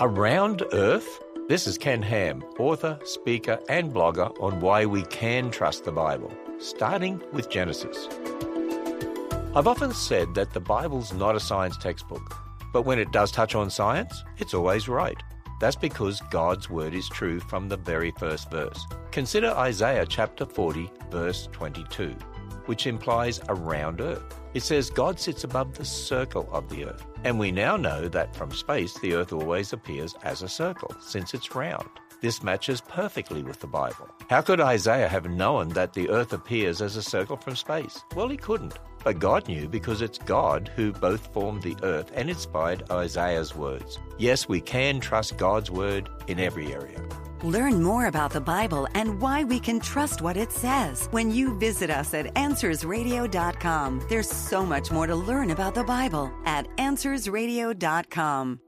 Around Earth? This is Ken Ham, author, speaker, and blogger on why we can trust the Bible, starting with Genesis. I've often said that the Bible's not a science textbook, but when it does touch on science, it's always right. That's because God's word is true from the very first verse. Consider Isaiah chapter 40, verse 22, which implies around earth. It says God sits above the circle of the earth. And we now know that from space the earth always appears as a circle, since it's round. This matches perfectly with the Bible. How could Isaiah have known that the earth appears as a circle from space? Well, he couldn't. But God knew because it's God who both formed the earth and inspired Isaiah's words. Yes, we can trust God's word in every area. Learn more about the Bible and why we can trust what it says when you visit us at AnswersRadio.com. There's so much more to learn about the Bible at AnswersRadio.com.